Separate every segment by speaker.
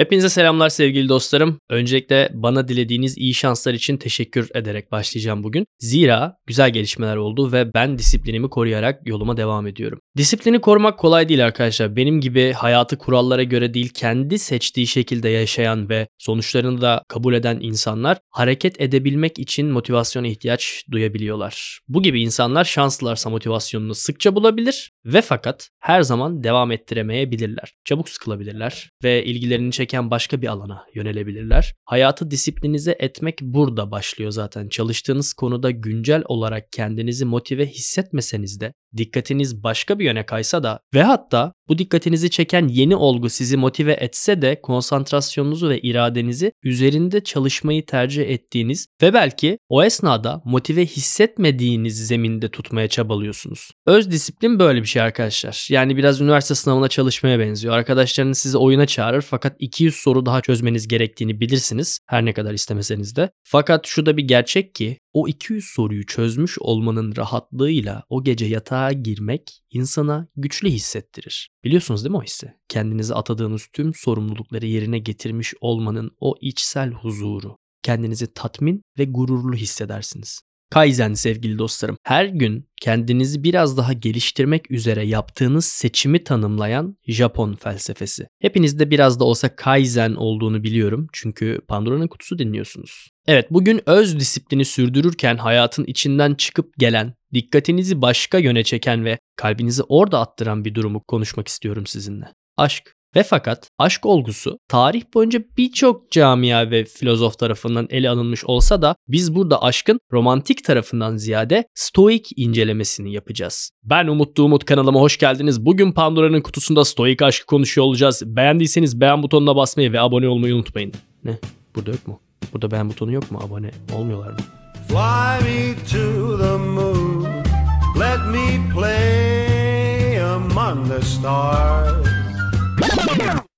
Speaker 1: Hepinize selamlar sevgili dostlarım. Öncelikle bana dilediğiniz iyi şanslar için teşekkür ederek başlayacağım bugün. Zira güzel gelişmeler oldu ve ben disiplinimi koruyarak yoluma devam ediyorum. Disiplini korumak kolay değil arkadaşlar. Benim gibi hayatı kurallara göre değil kendi seçtiği şekilde yaşayan ve sonuçlarını da kabul eden insanlar hareket edebilmek için motivasyona ihtiyaç duyabiliyorlar. Bu gibi insanlar şanslılarsa motivasyonunu sıkça bulabilir ve fakat her zaman devam ettiremeyebilirler. Çabuk sıkılabilirler ve ilgilerini çeken başka bir alana yönelebilirler. Hayatı disiplinize etmek burada başlıyor zaten. Çalıştığınız konuda güncel olarak kendinizi motive hissetmeseniz de dikkatiniz başka bir yöne kaysa da ve hatta bu dikkatinizi çeken yeni olgu sizi motive etse de konsantrasyonunuzu ve iradenizi üzerinde çalışmayı tercih ettiğiniz ve belki o esnada motive hissetmediğiniz zeminde tutmaya çabalıyorsunuz. Öz disiplin böyle bir şey arkadaşlar. Yani biraz üniversite sınavına çalışmaya benziyor. Arkadaşlarınız sizi oyuna çağırır fakat 200 soru daha çözmeniz gerektiğini bilirsiniz. Her ne kadar istemeseniz de. Fakat şu da bir gerçek ki o 200 soruyu çözmüş olmanın rahatlığıyla o gece yatağa girmek insana güçlü hissettirir. Biliyorsunuz değil mi o hissi? Kendinize atadığınız tüm sorumlulukları yerine getirmiş olmanın o içsel huzuru. Kendinizi tatmin ve gururlu hissedersiniz. Kaizen sevgili dostlarım. Her gün kendinizi biraz daha geliştirmek üzere yaptığınız seçimi tanımlayan Japon felsefesi. Hepinizde biraz da olsa Kaizen olduğunu biliyorum çünkü Pandora'nın kutusu dinliyorsunuz. Evet bugün öz disiplini sürdürürken hayatın içinden çıkıp gelen, dikkatinizi başka yöne çeken ve kalbinizi orada attıran bir durumu konuşmak istiyorum sizinle. Aşk. Ve fakat aşk olgusu tarih boyunca birçok camia ve filozof tarafından ele alınmış olsa da biz burada aşkın romantik tarafından ziyade stoik incelemesini yapacağız. Ben Umut Umut kanalıma hoş geldiniz. Bugün Pandora'nın kutusunda stoik aşkı konuşuyor olacağız. Beğendiyseniz beğen butonuna basmayı ve abone olmayı unutmayın. Ne? Burada yok mu? Burada beğen butonu yok mu? Abone olmuyorlar mı?
Speaker 2: Fly me to the moon. Let me play among the stars.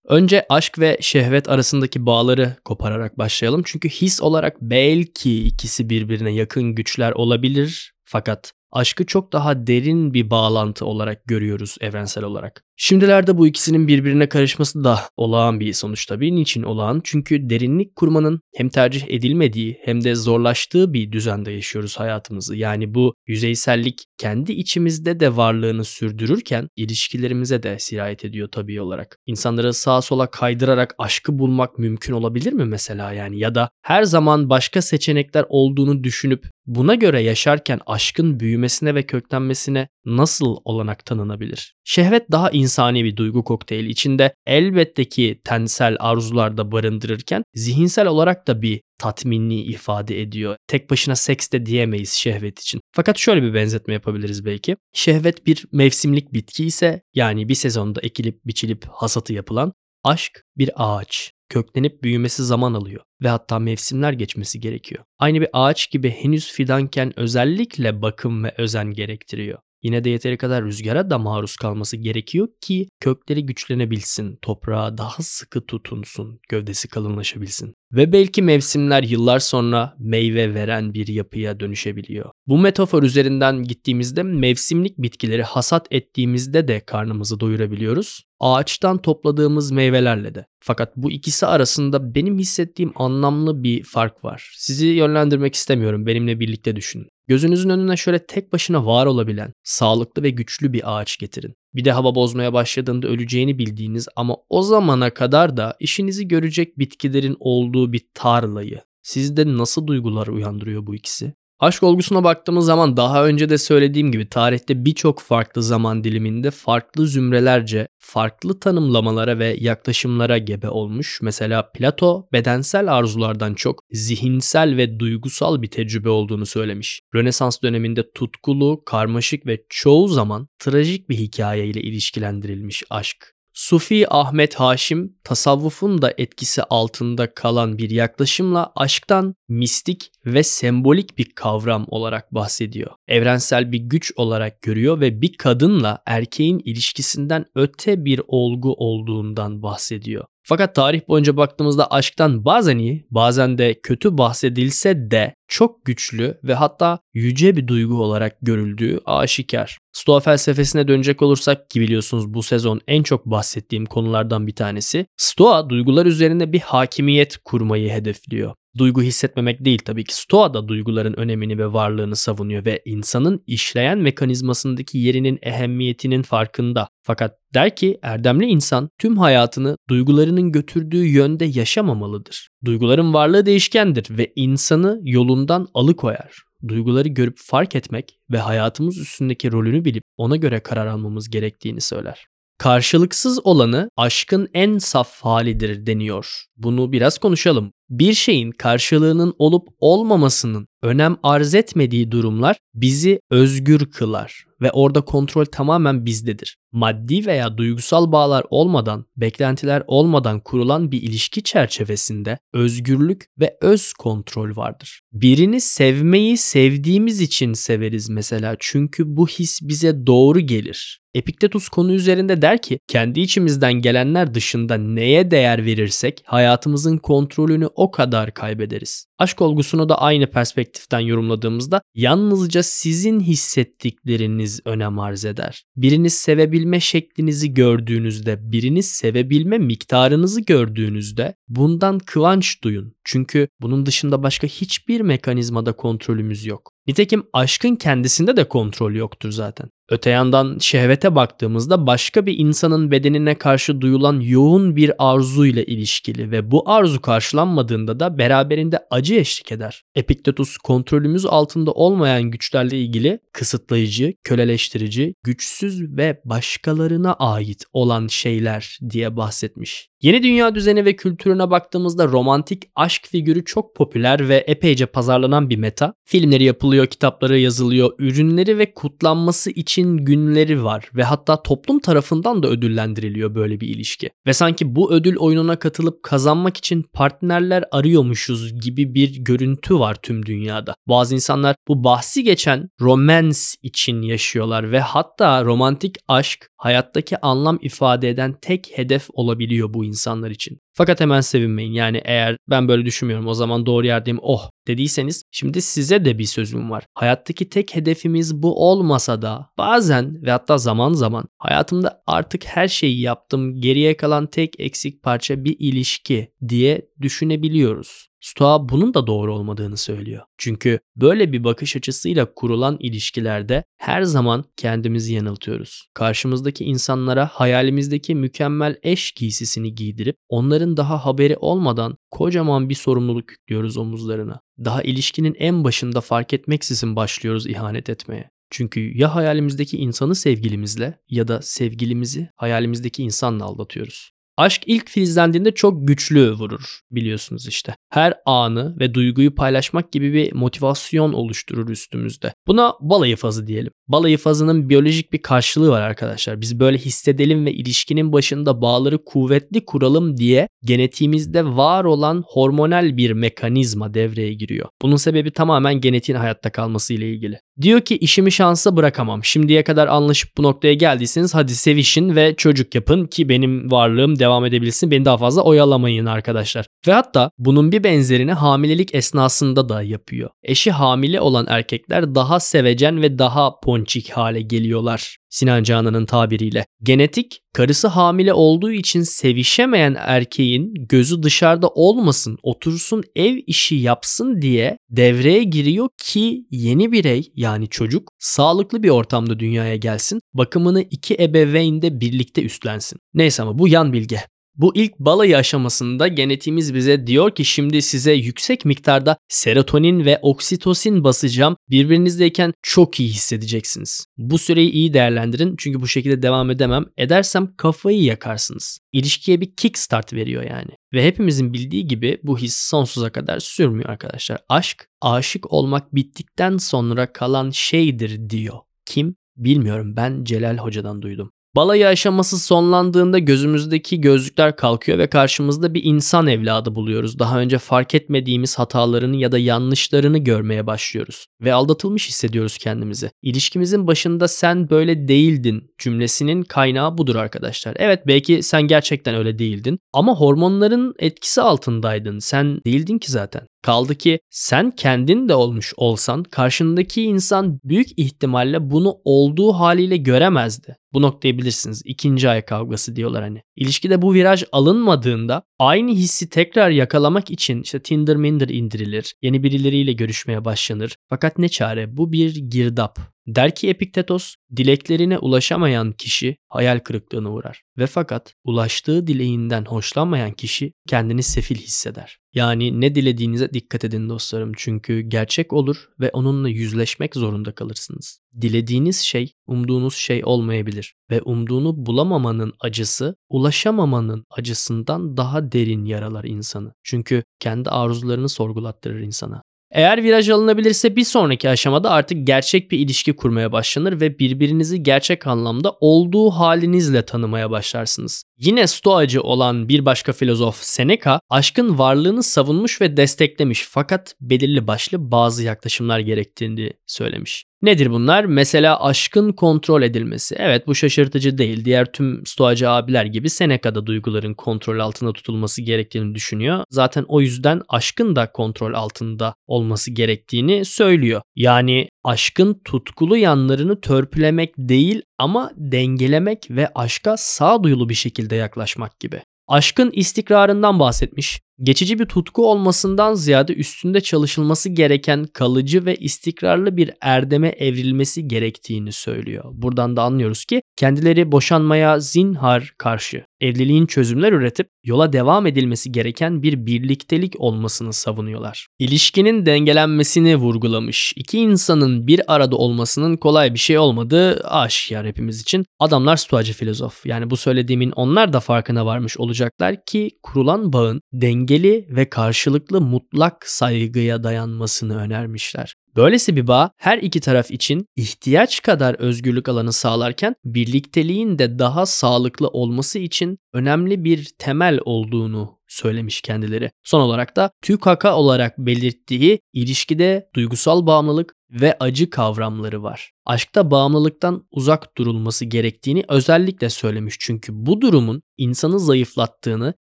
Speaker 1: Önce aşk ve şehvet arasındaki bağları kopararak başlayalım. Çünkü his olarak belki ikisi birbirine yakın güçler olabilir. Fakat aşkı çok daha derin bir bağlantı olarak görüyoruz evrensel olarak. Şimdilerde bu ikisinin birbirine karışması da olağan bir sonuç tabii. Niçin olağan? Çünkü derinlik kurmanın hem tercih edilmediği hem de zorlaştığı bir düzende yaşıyoruz hayatımızı. Yani bu yüzeysellik kendi içimizde de varlığını sürdürürken ilişkilerimize de sirayet ediyor tabii olarak. İnsanları sağa sola kaydırarak aşkı bulmak mümkün olabilir mi mesela yani? Ya da her zaman başka seçenekler olduğunu düşünüp buna göre yaşarken aşkın büyümesine ve köklenmesine nasıl olanak tanınabilir? Şehvet daha insani bir duygu kokteyli içinde elbette ki tensel arzular da barındırırken zihinsel olarak da bir tatminliği ifade ediyor. Tek başına seks de diyemeyiz şehvet için. Fakat şöyle bir benzetme yapabiliriz belki. Şehvet bir mevsimlik bitki ise yani bir sezonda ekilip biçilip hasatı yapılan, aşk bir ağaç köklenip büyümesi zaman alıyor ve hatta mevsimler geçmesi gerekiyor. Aynı bir ağaç gibi henüz fidanken özellikle bakım ve özen gerektiriyor. Yine de yeteri kadar rüzgara da maruz kalması gerekiyor ki kökleri güçlenebilsin, toprağa daha sıkı tutunsun, gövdesi kalınlaşabilsin. Ve belki mevsimler yıllar sonra meyve veren bir yapıya dönüşebiliyor. Bu metafor üzerinden gittiğimizde mevsimlik bitkileri hasat ettiğimizde de karnımızı doyurabiliyoruz. Ağaçtan topladığımız meyvelerle de. Fakat bu ikisi arasında benim hissettiğim anlamlı bir fark var. Sizi yönlendirmek istemiyorum. Benimle birlikte düşünün. Gözünüzün önüne şöyle tek başına var olabilen, sağlıklı ve güçlü bir ağaç getirin. Bir de hava bozmaya başladığında öleceğini bildiğiniz ama o zamana kadar da işinizi görecek bitkilerin olduğu bir tarlayı. Sizde nasıl duygular uyandırıyor bu ikisi? Aşk olgusuna baktığımız zaman daha önce de söylediğim gibi tarihte birçok farklı zaman diliminde farklı zümrelerce farklı tanımlamalara ve yaklaşımlara gebe olmuş. Mesela Plato bedensel arzulardan çok zihinsel ve duygusal bir tecrübe olduğunu söylemiş. Rönesans döneminde tutkulu, karmaşık ve çoğu zaman trajik bir hikayeyle ilişkilendirilmiş aşk. Sufi Ahmet Haşim tasavvufun da etkisi altında kalan bir yaklaşımla aşktan mistik ve sembolik bir kavram olarak bahsediyor. Evrensel bir güç olarak görüyor ve bir kadınla erkeğin ilişkisinden öte bir olgu olduğundan bahsediyor. Fakat tarih boyunca baktığımızda aşktan bazen iyi, bazen de kötü bahsedilse de çok güçlü ve hatta yüce bir duygu olarak görüldüğü aşikar. Stoa felsefesine dönecek olursak ki biliyorsunuz bu sezon en çok bahsettiğim konulardan bir tanesi. Stoa duygular üzerine bir hakimiyet kurmayı hedefliyor. Duygu hissetmemek değil tabii ki. Stoa da duyguların önemini ve varlığını savunuyor ve insanın işleyen mekanizmasındaki yerinin ehemmiyetinin farkında. Fakat der ki erdemli insan tüm hayatını duygularının götürdüğü yönde yaşamamalıdır. Duyguların varlığı değişkendir ve insanı yolundan alıkoyar. Duyguları görüp fark etmek ve hayatımız üstündeki rolünü bilip ona göre karar almamız gerektiğini söyler. Karşılıksız olanı aşkın en saf halidir deniyor. Bunu biraz konuşalım. Bir şeyin karşılığının olup olmamasının önem arz etmediği durumlar bizi özgür kılar ve orada kontrol tamamen bizdedir. Maddi veya duygusal bağlar olmadan, beklentiler olmadan kurulan bir ilişki çerçevesinde özgürlük ve öz kontrol vardır. Birini sevmeyi sevdiğimiz için severiz mesela çünkü bu his bize doğru gelir. Epiktetus konu üzerinde der ki kendi içimizden gelenler dışında neye değer verirsek hayatımızın kontrolünü kadar kaybederiz. Aşk olgusunu da aynı perspektiften yorumladığımızda yalnızca sizin hissettikleriniz önem arz eder. Birini sevebilme şeklinizi gördüğünüzde, birini sevebilme miktarınızı gördüğünüzde bundan kıvanç duyun. Çünkü bunun dışında başka hiçbir mekanizmada kontrolümüz yok. Nitekim aşkın kendisinde de kontrol yoktur zaten. Öte yandan şehvete baktığımızda başka bir insanın bedenine karşı duyulan yoğun bir arzu ile ilişkili ve bu arzu karşılanmadığında da beraberinde acı eşlik eder. Epiktetus kontrolümüz altında olmayan güçlerle ilgili kısıtlayıcı, köleleştirici, güçsüz ve başkalarına ait olan şeyler diye bahsetmiş. Yeni dünya düzeni ve kültürüne baktığımızda romantik aşk figürü çok popüler ve epeyce pazarlanan bir meta. Filmleri yapılıyor, kitapları yazılıyor, ürünleri ve kutlanması için günleri var ve hatta toplum tarafından da ödüllendiriliyor böyle bir ilişki. Ve sanki bu ödül oyununa katılıp kazanmak için partnerler arıyormuşuz gibi bir görüntü var tüm dünyada. Bazı insanlar bu bahsi geçen romance için yaşıyorlar ve hatta romantik aşk hayattaki anlam ifade eden tek hedef olabiliyor bu insanlar için. Fakat hemen sevinmeyin. Yani eğer ben böyle düşünmüyorum o zaman doğru yerdeyim oh dediyseniz şimdi size de bir sözüm var. Hayattaki tek hedefimiz bu olmasa da bazen ve hatta zaman zaman hayatımda artık her şeyi yaptım geriye kalan tek eksik parça bir ilişki diye düşünebiliyoruz. Stoa bunun da doğru olmadığını söylüyor. Çünkü böyle bir bakış açısıyla kurulan ilişkilerde her zaman kendimizi yanıltıyoruz. Karşımızdaki insanlara hayalimizdeki mükemmel eş giysisini giydirip onların daha haberi olmadan kocaman bir sorumluluk yüklüyoruz omuzlarına. Daha ilişkinin en başında fark etmeksizin başlıyoruz ihanet etmeye. Çünkü ya hayalimizdeki insanı sevgilimizle ya da sevgilimizi hayalimizdeki insanla aldatıyoruz. Aşk ilk filizlendiğinde çok güçlü vurur biliyorsunuz işte. Her anı ve duyguyu paylaşmak gibi bir motivasyon oluşturur üstümüzde. Buna balayı fazı diyelim. Balayı fazının biyolojik bir karşılığı var arkadaşlar. Biz böyle hissedelim ve ilişkinin başında bağları kuvvetli kuralım diye genetiğimizde var olan hormonal bir mekanizma devreye giriyor. Bunun sebebi tamamen genetiğin hayatta kalması ile ilgili. Diyor ki işimi şansa bırakamam. Şimdiye kadar anlaşıp bu noktaya geldiyseniz hadi sevişin ve çocuk yapın ki benim varlığım devam edebilsin. Beni daha fazla oyalamayın arkadaşlar. Ve hatta bunun bir benzerini hamilelik esnasında da yapıyor. Eşi hamile olan erkekler daha sevecen ve daha ponçik hale geliyorlar. Sinan Canan'ın tabiriyle. Genetik karısı hamile olduğu için sevişemeyen erkeğin gözü dışarıda olmasın, otursun ev işi yapsın diye devreye giriyor ki yeni birey yani çocuk sağlıklı bir ortamda dünyaya gelsin, bakımını iki ebeveyn de birlikte üstlensin. Neyse ama bu yan bilgi. Bu ilk balayı aşamasında genetiğimiz bize diyor ki şimdi size yüksek miktarda serotonin ve oksitosin basacağım. Birbirinizdeyken çok iyi hissedeceksiniz. Bu süreyi iyi değerlendirin çünkü bu şekilde devam edemem. Edersem kafayı yakarsınız. İlişkiye bir kickstart veriyor yani. Ve hepimizin bildiği gibi bu his sonsuza kadar sürmüyor arkadaşlar. Aşk, aşık olmak bittikten sonra kalan şeydir diyor. Kim? Bilmiyorum ben Celal Hoca'dan duydum. Balayı aşaması sonlandığında gözümüzdeki gözlükler kalkıyor ve karşımızda bir insan evladı buluyoruz. Daha önce fark etmediğimiz hatalarını ya da yanlışlarını görmeye başlıyoruz. Ve aldatılmış hissediyoruz kendimizi. İlişkimizin başında sen böyle değildin cümlesinin kaynağı budur arkadaşlar. Evet belki sen gerçekten öyle değildin ama hormonların etkisi altındaydın. Sen değildin ki zaten. Kaldı ki sen kendin de olmuş olsan karşındaki insan büyük ihtimalle bunu olduğu haliyle göremezdi. Bu noktayı bilirsiniz. İkinci ay kavgası diyorlar hani. İlişkide bu viraj alınmadığında aynı hissi tekrar yakalamak için işte Tinder Minder indirilir. Yeni birileriyle görüşmeye başlanır. Fakat ne çare bu bir girdap. Der ki Epiktetos, dileklerine ulaşamayan kişi hayal kırıklığına uğrar ve fakat ulaştığı dileğinden hoşlanmayan kişi kendini sefil hisseder. Yani ne dilediğinize dikkat edin dostlarım çünkü gerçek olur ve onunla yüzleşmek zorunda kalırsınız. Dilediğiniz şey umduğunuz şey olmayabilir ve umduğunu bulamamanın acısı ulaşamamanın acısından daha derin yaralar insanı. Çünkü kendi arzularını sorgulattırır insana. Eğer viraj alınabilirse bir sonraki aşamada artık gerçek bir ilişki kurmaya başlanır ve birbirinizi gerçek anlamda olduğu halinizle tanımaya başlarsınız. Yine stoacı olan bir başka filozof Seneca aşkın varlığını savunmuş ve desteklemiş fakat belirli başlı bazı yaklaşımlar gerektiğini söylemiş. Nedir bunlar? Mesela aşkın kontrol edilmesi. Evet bu şaşırtıcı değil. Diğer tüm stoacı abiler gibi Seneca'da duyguların kontrol altında tutulması gerektiğini düşünüyor. Zaten o yüzden aşkın da kontrol altında olması gerektiğini söylüyor. Yani aşkın tutkulu yanlarını törpülemek değil ama dengelemek ve aşka sağduyulu bir şekilde yaklaşmak gibi. Aşkın istikrarından bahsetmiş. Geçici bir tutku olmasından ziyade üstünde çalışılması gereken kalıcı ve istikrarlı bir erdeme evrilmesi gerektiğini söylüyor. Buradan da anlıyoruz ki kendileri boşanmaya zinhar karşı evliliğin çözümler üretip yola devam edilmesi gereken bir birliktelik olmasını savunuyorlar. İlişkinin dengelenmesini vurgulamış. İki insanın bir arada olmasının kolay bir şey olmadığı aşikar hepimiz için. Adamlar stoacı filozof. Yani bu söylediğimin onlar da farkına varmış olacaklar ki kurulan bağın dengeli ve karşılıklı mutlak saygıya dayanmasını önermişler. Böylesi bir bağ her iki taraf için ihtiyaç kadar özgürlük alanı sağlarken birlikteliğin de daha sağlıklı olması için önemli bir temel olduğunu söylemiş kendileri. Son olarak da TÜKAK'a olarak belirttiği ilişkide duygusal bağımlılık ve acı kavramları var. Aşkta bağımlılıktan uzak durulması gerektiğini özellikle söylemiş çünkü bu durumun insanı zayıflattığını,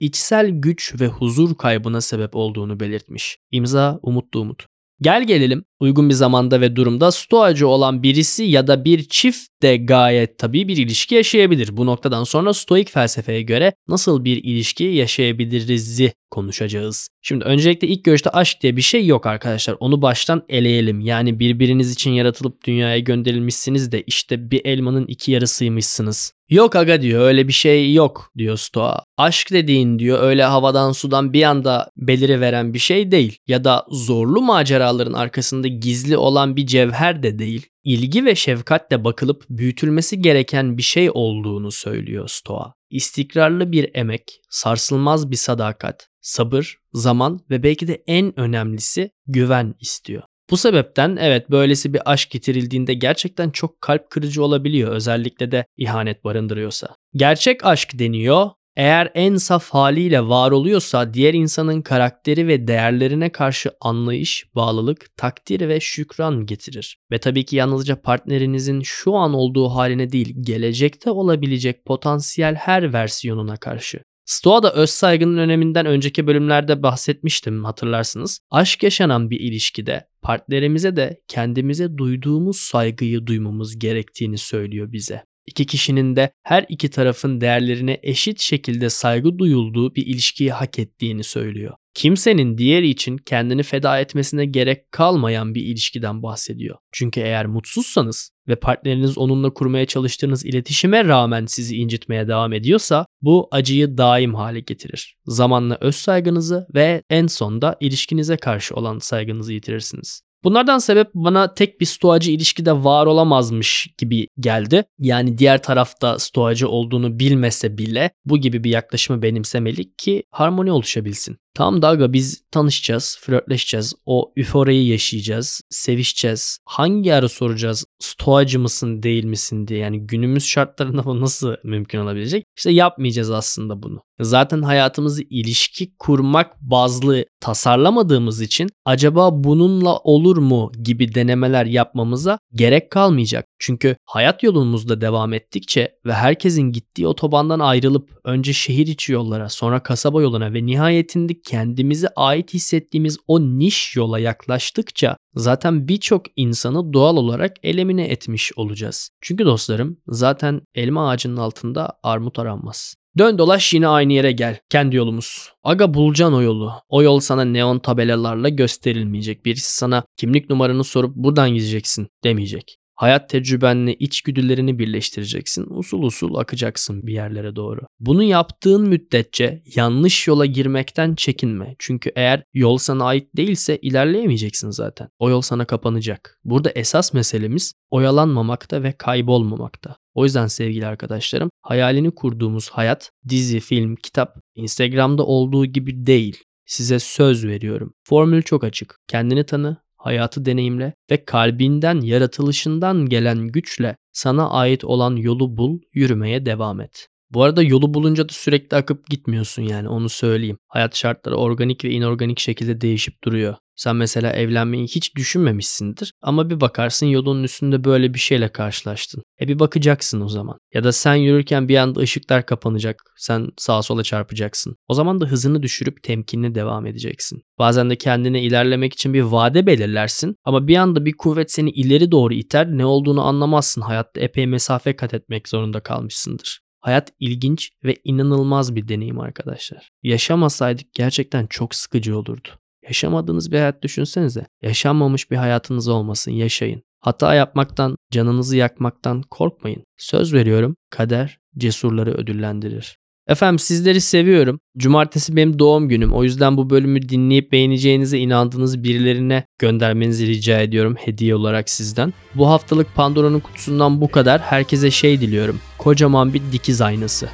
Speaker 1: içsel güç ve huzur kaybına sebep olduğunu belirtmiş. İmza Umutlu Umut. Gel gelelim uygun bir zamanda ve durumda stoacı olan birisi ya da bir çift de gayet tabii bir ilişki yaşayabilir. Bu noktadan sonra stoik felsefeye göre nasıl bir ilişki yaşayabiliriz'i konuşacağız. Şimdi öncelikle ilk görüşte aşk diye bir şey yok arkadaşlar. Onu baştan eleyelim. Yani birbiriniz için yaratılıp dünyaya gönderilmişsiniz de işte bir elmanın iki yarısıymışsınız. Yok aga diyor öyle bir şey yok diyor Stoa. Aşk dediğin diyor öyle havadan sudan bir anda beliri veren bir şey değil. Ya da zorlu maceraların arkasında gizli olan bir cevher de değil. İlgi ve şefkatle bakılıp büyütülmesi gereken bir şey olduğunu söylüyor Stoa. İstikrarlı bir emek, sarsılmaz bir sadakat, sabır, zaman ve belki de en önemlisi güven istiyor. Bu sebepten evet böylesi bir aşk getirildiğinde gerçekten çok kalp kırıcı olabiliyor özellikle de ihanet barındırıyorsa. Gerçek aşk deniyor eğer en saf haliyle var oluyorsa diğer insanın karakteri ve değerlerine karşı anlayış, bağlılık, takdir ve şükran getirir. Ve tabii ki yalnızca partnerinizin şu an olduğu haline değil, gelecekte olabilecek potansiyel her versiyonuna karşı. Stoa'da öz saygının öneminden önceki bölümlerde bahsetmiştim hatırlarsınız. Aşk yaşanan bir ilişkide partnerimize de kendimize duyduğumuz saygıyı duymamız gerektiğini söylüyor bize. İki kişinin de her iki tarafın değerlerine eşit şekilde saygı duyulduğu bir ilişkiyi hak ettiğini söylüyor. Kimsenin diğeri için kendini feda etmesine gerek kalmayan bir ilişkiden bahsediyor. Çünkü eğer mutsuzsanız ve partneriniz onunla kurmaya çalıştığınız iletişime rağmen sizi incitmeye devam ediyorsa bu acıyı daim hale getirir. Zamanla öz saygınızı ve en sonda ilişkinize karşı olan saygınızı yitirirsiniz. Bunlardan sebep bana tek bir stoacı ilişkide var olamazmış gibi geldi. Yani diğer tarafta stoacı olduğunu bilmese bile bu gibi bir yaklaşımı benimsemeli ki harmoni oluşabilsin. Tamam da aga biz tanışacağız, flörtleşeceğiz, o üforiyi yaşayacağız, sevişeceğiz. Hangi ara soracağız stoacı mısın değil misin diye yani günümüz şartlarında bu nasıl mümkün olabilecek? İşte yapmayacağız aslında bunu. Zaten hayatımızı ilişki kurmak bazlı tasarlamadığımız için acaba bununla olur mu gibi denemeler yapmamıza gerek kalmayacak. Çünkü hayat yolumuzda devam ettikçe ve herkesin gittiği otobandan ayrılıp önce şehir içi yollara sonra kasaba yoluna ve nihayetinde kendimize ait hissettiğimiz o niş yola yaklaştıkça zaten birçok insanı doğal olarak elemine etmiş olacağız. Çünkü dostlarım zaten elma ağacının altında armut aranmaz. Dön dolaş yine aynı yere gel. Kendi yolumuz. Aga bulacaksın o yolu. O yol sana neon tabelalarla gösterilmeyecek. Birisi sana kimlik numaranı sorup buradan gideceksin demeyecek. Hayat tecrübenle içgüdülerini birleştireceksin. Usul usul akacaksın bir yerlere doğru. Bunu yaptığın müddetçe yanlış yola girmekten çekinme. Çünkü eğer yol sana ait değilse ilerleyemeyeceksin zaten. O yol sana kapanacak. Burada esas meselemiz oyalanmamakta ve kaybolmamakta. O yüzden sevgili arkadaşlarım hayalini kurduğumuz hayat dizi, film, kitap Instagram'da olduğu gibi değil. Size söz veriyorum. Formül çok açık. Kendini tanı, hayatı deneyimle ve kalbinden, yaratılışından gelen güçle sana ait olan yolu bul, yürümeye devam et. Bu arada yolu bulunca da sürekli akıp gitmiyorsun yani onu söyleyeyim. Hayat şartları organik ve inorganik şekilde değişip duruyor. Sen mesela evlenmeyi hiç düşünmemişsindir ama bir bakarsın yolun üstünde böyle bir şeyle karşılaştın. E bir bakacaksın o zaman. Ya da sen yürürken bir anda ışıklar kapanacak. Sen sağa sola çarpacaksın. O zaman da hızını düşürüp temkinli devam edeceksin. Bazen de kendine ilerlemek için bir vade belirlersin ama bir anda bir kuvvet seni ileri doğru iter. Ne olduğunu anlamazsın. Hayatta epey mesafe kat etmek zorunda kalmışsındır. Hayat ilginç ve inanılmaz bir deneyim arkadaşlar. Yaşamasaydık gerçekten çok sıkıcı olurdu. Yaşamadığınız bir hayat düşünsenize. Yaşanmamış bir hayatınız olmasın, yaşayın. Hata yapmaktan, canınızı yakmaktan korkmayın. Söz veriyorum, kader cesurları ödüllendirir. Efendim sizleri seviyorum. Cumartesi benim doğum günüm. O yüzden bu bölümü dinleyip beğeneceğinize inandığınız birilerine göndermenizi rica ediyorum hediye olarak sizden. Bu haftalık Pandora'nın kutusundan bu kadar. Herkese şey diliyorum. Kocaman bir dikiz aynası.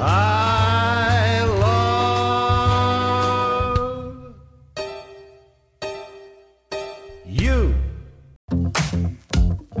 Speaker 2: I